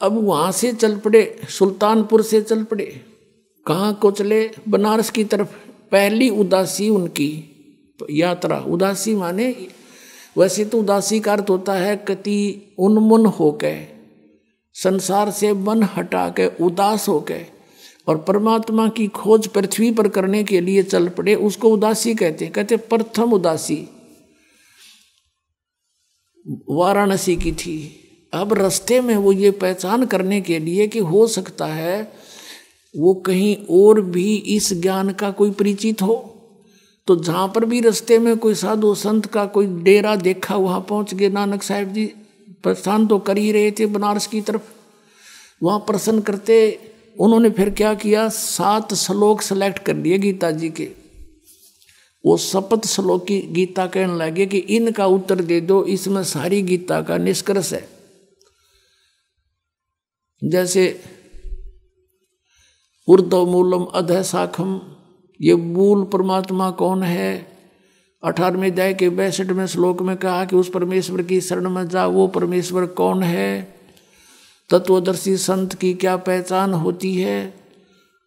अब वहाँ से चल पड़े, सुल्तानपुर से चल पड़े। कहाँ को चले? बनारस की तरफ़। पहली उदासी उनकी यात्रा। उदासी माने, वैसे तो उदासी का अर्थ होता है कति उन्मुन होके, संसार से मन हटा के उदास होके, और परमात्मा की खोज पृथ्वी पर करने के लिए चल पड़े, उसको उदासी कहते हैं। कहते प्रथम उदासी वाराणसी की थी। अब रास्ते में वो ये पहचान करने के लिए कि हो सकता है वो कहीं और भी इस ज्ञान का कोई परिचित हो। तो जहाँ पर भी रास्ते में कोई साधु संत का कोई डेरा देखा, वहाँ पहुँच गए। नानक साहब जी प्रस्थान तो कर ही रहे थे बनारस की तरफ़। वहाँ प्रसन्न करते उन्होंने फिर क्या किया? सात श्लोक सेलेक्ट कर लिए गीता जी के। वो शपथ श्लोक की गीता कहने लगे कि इनका उत्तर दे दो, इसमें सारी गीता का निष्कर्ष है। जैसे उर्दव मूलम अध शाखम ये मूल परमात्मा कौन है? अठारहवें अध्याय के बैसठवें श्लोक में कहा कि उस परमेश्वर की शरण में जा वो परमेश्वर कौन है? तत्वदर्शी संत की क्या पहचान होती है?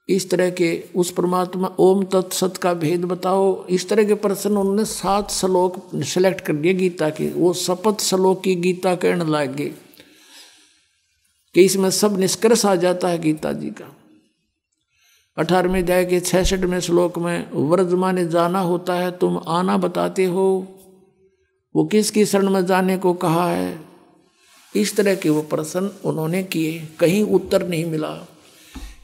इस तरह के उस परमात्मा, ओम तत्सत का भेद बताओ। इस तरह के प्रश्न उन्होंने सात श्लोक सेलेक्ट कर दिए गीता के। वो शपथ श्लोक की गीता कहने लगे। कि इसमें सब निष्कर्ष आ जाता है गीता जी का। अठारहवें अध्याय के छसठवें श्लोक में व्रजमा ने जाना होता है, तुम आना बताते हो। वो किसकी शरण में जाने को कहा है? इस तरह के वो प्रश्न उन्होंने किए, कहीं उत्तर नहीं मिला।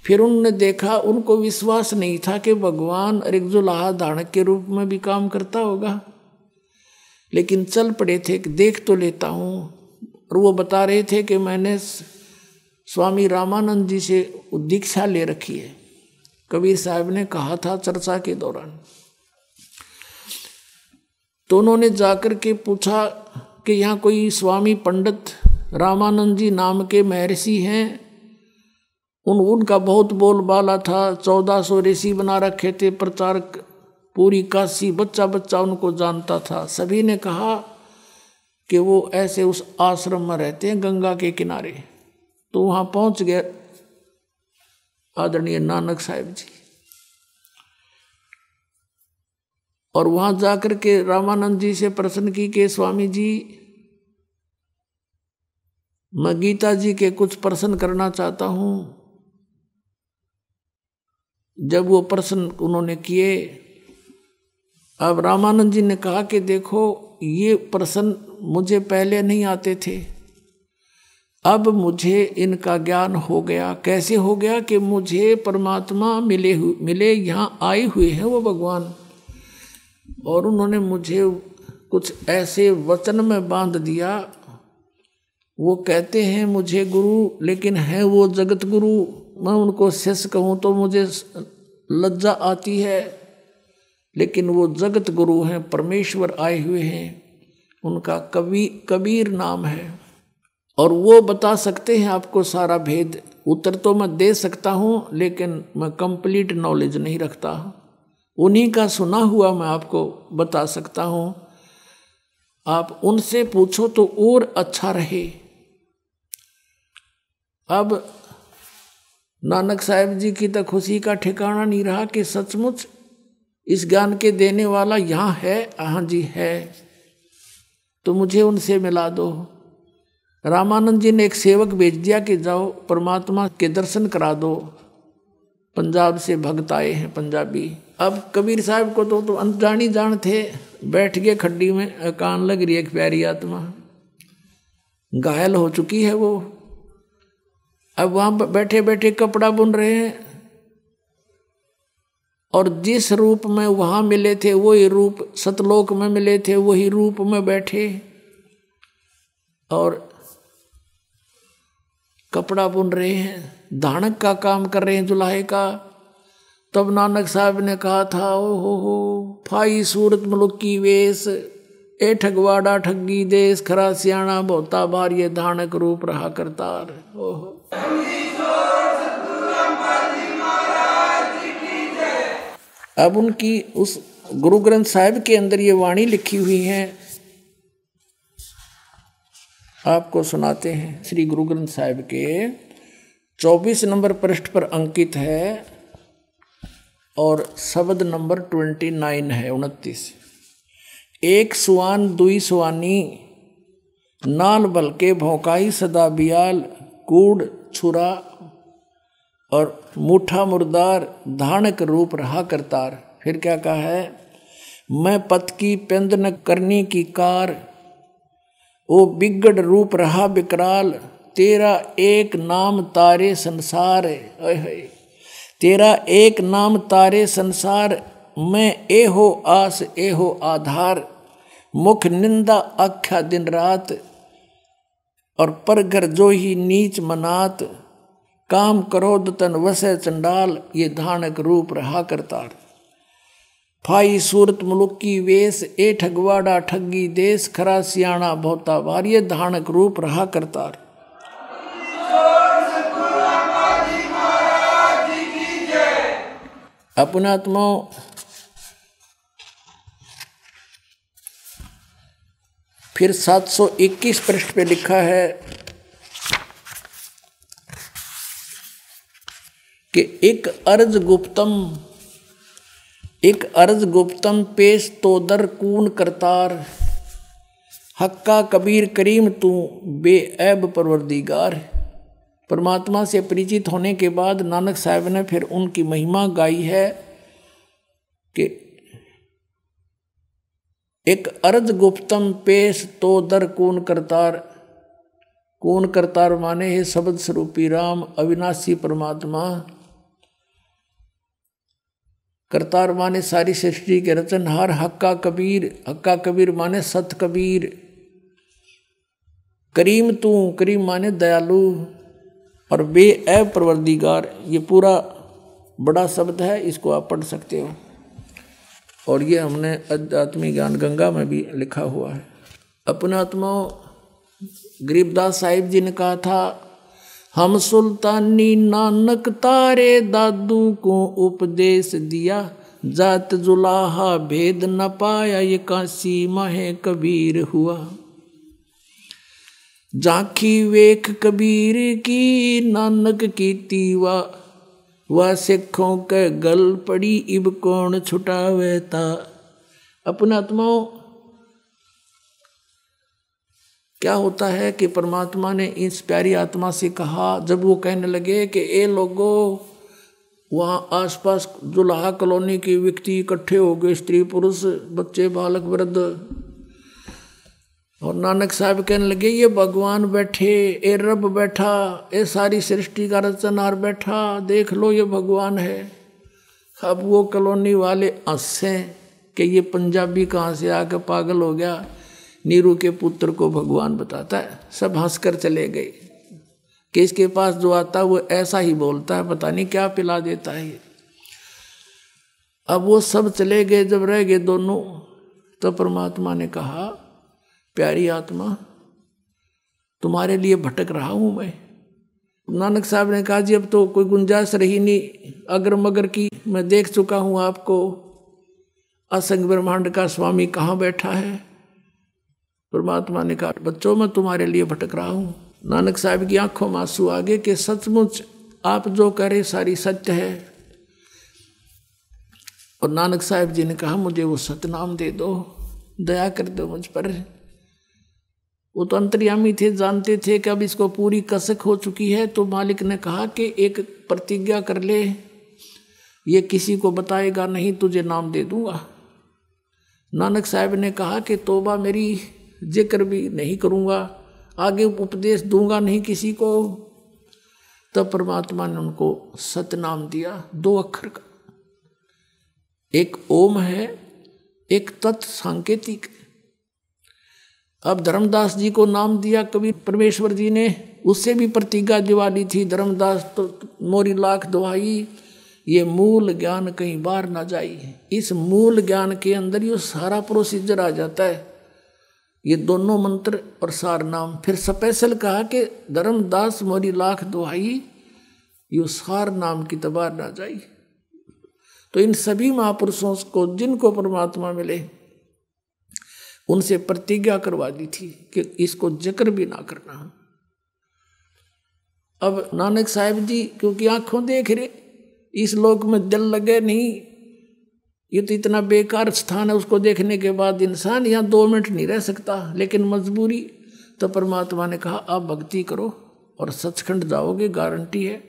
फिर उन्होंने देखा, उनको विश्वास नहीं था कि भगवान रिगजुलाहा धाणक के रूप में भी काम करता होगा। लेकिन चल पड़े थे कि देख तो लेता हूँ। और वो बता रहे थे कि मैंने स्वामी रामानंद जी से दीक्षा ले रखी है। कबीर साहब ने कहा था चर्चा के दौरान। तो उन्होंने जाकर के पूछा कि यहाँ कोई स्वामी पंडित रामानंद जी नाम के महर्षि हैं? उन, उनका बहुत बोलबाला था, चौदह सौ ऋषि बना रखे थे, प्रचार पूरी काशी बच्चा बच्चा उनको जानता था। सभी ने कहा कि वो ऐसे उस आश्रम में रहते हैं, गंगा के किनारे। तो वहाँ पहुँच गए आदरणीय नानक साहेब जी। और वहाँ जाकर के रामानंद जी से प्रश्न की कि, स्वामी जी, मैं गीता जी के कुछ प्रश्न करना चाहता हूँ। जब वो प्रश्न उन्होंने किए, अब रामानंद जी ने कहा कि, देखो, ये प्रश्न मुझे पहले नहीं आते थे। अब मुझे इनका ज्ञान हो गया। कैसे हो गया कि मुझे परमात्मा मिले हुए मिले, यहाँ आए हुए हैं वो भगवान? और उन्होंने मुझे कुछ ऐसे वचन में बाँध दिया। वो कहते हैं, मुझे गुरु, लेकिन है वो जगत गुरु। मैं उनको शिष्य कहूँ तो मुझे लज्जा आती है। लेकिन वो जगत गुरु हैं, परमेश्वर आए हुए हैं। उनका कबी कबीर नाम है। और वो बता सकते हैं आपको सारा भेद। उत्तर तो मैं दे सकता हूँ, लेकिन मैं कंप्लीट नॉलेज नहीं रखता। उन्हीं का सुना हुआ मैं आपको बता सकता हूँ। आप उनसे पूछो तो और अच्छा रहे। अब नानक साहेब जी की तो खुशी का ठिकाना नहीं रहा कि सचमुच इस ज्ञान के देने वाला यहाँ है हाँ जी है। तो मुझे उनसे मिला दो। रामानंद जी ने एक सेवक भेज दिया कि जाओ परमात्मा के दर्शन करा दो। पंजाब से भक्त आए हैं पंजाबी। अब कबीर साहब को तो, तो अनजानी जान थे। बैठ गए खड्डी में कान लग रही एक प्यारी आत्मा। घायल हो चुकी है वो। अब वहाँ बैठे बैठे कपड़ा बुन रहे हैं। और जिस रूप में वहाँ मिले थे वही रूप सतलोक में मिले थे वही रूप में बैठे। और कपड़ा बुन रहे हैं धानक का काम कर रहे हैं जुलाहे का। तब नानक साहब ने कहा था ओ हो हो फाई सूरत मुलुक की वेश, ए ठगवाड़ा ठगी देश, खरा सियाणा बहुता बार ये धानक रूप रहा करतार। ओहो। अब उनकी उस गुरु ग्रंथ साहिब के अंदर ये वाणी लिखी हुई है आपको सुनाते हैं श्री गुरु ग्रंथ साहिब के चौबीस नंबर पृष्ठ पर अंकित है और शब्द नंबर ट्वेंटी नाइन है, उनतीस। एक सुआन, दुई सुआनी, नाल बल के भौकाई सदा बियाल, कूड़ छुरा और मुठा मुर्दार, धानक रूप रहा करतार। फिर क्या कहा है? मैं पत की, पेंद न करनी की कार ओ बिगड़ रूप रहा विकराल तेरा एक नाम तारे संसार है। तेरा एक नाम तारे संसार, मैं ए हो आस ए हो आधार। मुख निंदा आख्या दिन रात, और परगर जो ही नीच मनात। काम करोद तन वसे चंडाल, ये धानक रूप रहा करतार। फाई सूरत मुलुकी वेश ए ठगवाड़ा ठगी, देश खरा सियाणा बहुता वार्य धानक रूप रहा करतार। अपनात्मा फिर 721 पृष्ठ पे लिखा है कि एक अर्ज़ गुप्तम एक अर्ज़ गुप्तम पेश तो दर कून करतार। हक्का कबीर करीम, तू बेऐब परवरदिगार। परमात्मा से परिचित होने के बाद नानक साहब ने फिर उनकी महिमा गाई है कि एक अर्ज़ गुप्तम पेश तो दर कून करतार। कून करतार माने है शब्द स्वरूपी राम, अविनाशी परमात्मा। करतार माने सारी सृष्टि के रचन रचनहार हक्का कबीर हक्का कबीर माने सत कबीर। करीम तू, करीम माने दयालु। और बे ए ये पूरा बड़ा शब्द है, इसको आप पढ़ सकते हो। और ये हमने अध्यात्मिक ज्ञान गंगा में भी लिखा हुआ है। अपने आत्मा गरीबदास साहिब जी ने कहा था हम सुल्तानी नानक तारे दादू को उपदेश दिया। जात जुलाहा भेद न पाया, ये काशी माहे कबीर हुआ। जाखी वेख कबीर की नानक की तीवा, वह सिखों के गल पड़ी, इब कौन छुटावे ता। अपना आत्माओं क्या होता है कि परमात्मा ने इस प्यारी आत्मा से कहा, जब वो कहने लगे कि ए लोगो, वहाँ आसपास जुलाहा कॉलोनी के व्यक्ति इकट्ठे हो गए, स्त्री पुरुष, बच्चे, बालक, वृद्ध और नानक साहब कहने लगे, ये भगवान बैठे, ए रब बैठा, ए सारी सृष्टि का रचनार बैठा, देख लो ये भगवान है। अब वो कॉलोनी वाले हंसे कि ये पंजाबी कहाँ से आकर पागल हो गया। नीरू के पुत्र को भगवान बताता है, सब हंसकर चले गए। कि इसके पास जो आता है, वो ऐसा ही बोलता है, पता नहीं क्या पिला देता है अब वो सब चले गए, जब रह गए दोनों तो परमात्मा ने कहा, प्यारी आत्मा, तुम्हारे लिए भटक रहा हूँ मैं। नानक साहब ने कहा, जी, अब तो कोई गुंजाइश रही नहीं। अगर मगर की मैं देख चुका हूँ आपको। असंग ब्रह्मांड का स्वामी कहाँ बैठा है? परमात्मा ने कहा, बच्चों, मैं तुम्हारे लिए भटक रहा हूँ। नानक साहब की आँखों में आँसू आगे के सचमुच आप जो करे, सारी सत्य है। और नानक साहब जी ने कहा, मुझे वो सतनाम दे दो, दया कर दो मुझ पर। वो तो अंतर्यामी थे, जानते थे कि अब इसको पूरी कसक हो चुकी है। तो मालिक ने कहा कि एक प्रतिज्ञा कर ले। ये किसी को बताएगा नहीं, तुझे नाम दे दूँगा। नानक साहब ने कहा कि तोबा मेरी ज़िक्र भी नहीं करूँगा, आगे उपदेश दूँगा नहीं किसी को, तब परमात्मा ने उनको सतनाम दिया दो अक्षर का। एक ओम है, एक तत् सांकेतिक। अब धर्मदास जी को नाम दिया कभी परमेश्वर जी ने, उससे भी प्रतिज्ञा दिवाली थी, धर्मदास तो मोरी लाख दुहाई, ये मूल ज्ञान कहीं बाहर ना जाई। इस मूल ज्ञान के अंदर ये सारा प्रोसीजर आ जाता है। ये दोनों मंत्र और सार नाम। फिर स्पेशल कहा कि, धर्मदास, मोरी लाख दुहाई, यो सार नाम की तबार ना जाई। तो इन सभी महापुरुषों को, जिनको परमात्मा मिले, उनसे प्रतिज्ञा करवा दी थी कि इसको ज़िक्र भी ना करना। अब नानक साहब जी, क्योंकि आँखों देख रहे, इस लोक में दिल लगे नहीं ये तो इतना बेकार स्थान है, उसको देखने के बाद इंसान यहाँ दो मिनट नहीं रह सकता, लेकिन मजबूरी। तो परमात्मा ने कहा, आप भक्ति करो और सचखंड जाओगे, गारंटी है।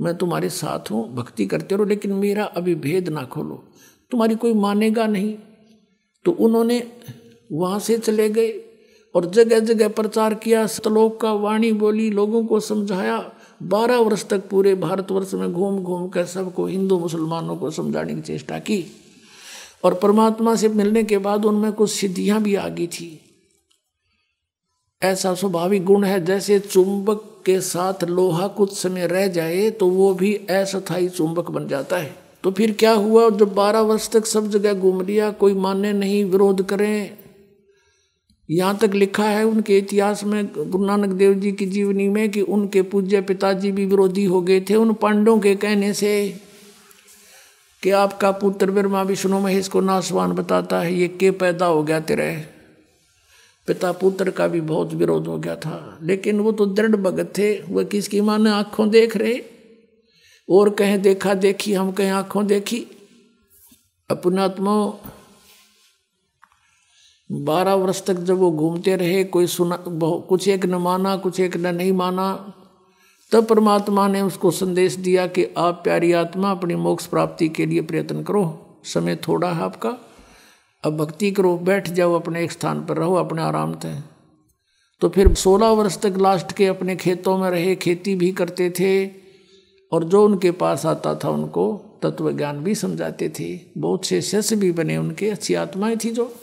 मैं तुम्हारे साथ हूँ, भक्ति करते रहो, लेकिन मेरा अभी भेद ना खोलो। तुम्हारी कोई मानेगा नहीं। तो उन्होंने वहाँ से चले गए और जगह जगह प्रचार किया, सतलोक का वाणी बोली, लोगों को समझाया। बारह वर्ष तक पूरे भारतवर्ष में घूम घूम कर सबको हिंदू मुसलमानों को समझाने की चेष्टा की। और परमात्मा से मिलने के बाद उनमें कुछ सिद्धियाँ भी आ गई थी। ऐसा स्वाभाविक गुण है, जैसे चुंबक के साथ लोहा कुछ समय रह जाए तो वो भी अस्थायी चुंबक बन जाता है। तो फिर क्या हुआ, जब बारह वर्ष तक सब जगह घूम लिया, कोई माने नहीं, विरोध करें। यहाँ तक लिखा है उनके इतिहास में, गुरु नानक देव जी की जीवनी में, कि उनके पूज्य पिताजी भी विरोधी हो गए थे, उन पांडवों के कहने से। कि आपका पुत्र ब्रह्मा विष्णु महेश को नासवान बताता है, ये के पैदा हो गया तेरे? पिता पुत्र का भी बहुत विरोध हो गया था। लेकिन वो तो दृढ़ भगत थे वह किसकी माने आँखों देख रहे? और कहें, देखा देखी, हम कहें, आँखों देखी। अपनात्मा, बारह वर्ष तक जब वो घूमते रहे, कोई सुना कुछ एक न माना, कुछ एक न नहीं माना तब परमात्मा ने उसको संदेश दिया कि आप प्यारी आत्मा अपनी मोक्ष प्राप्ति के लिए प्रयत्न करो। समय थोड़ा है आपका। अब भक्ति करो, बैठ जाओ, अपने एक स्थान पर रहो, अपने आराम से। तो फिर सोलह वर्ष तक लास्ट के अपने खेतों में रहे, खेती भी करते थे और जो उनके पास आता था उनको तत्व ज्ञान भी समझाते थे। बहुत से शिष्य भी बने उनके, अच्छी आत्माएँ थी जो।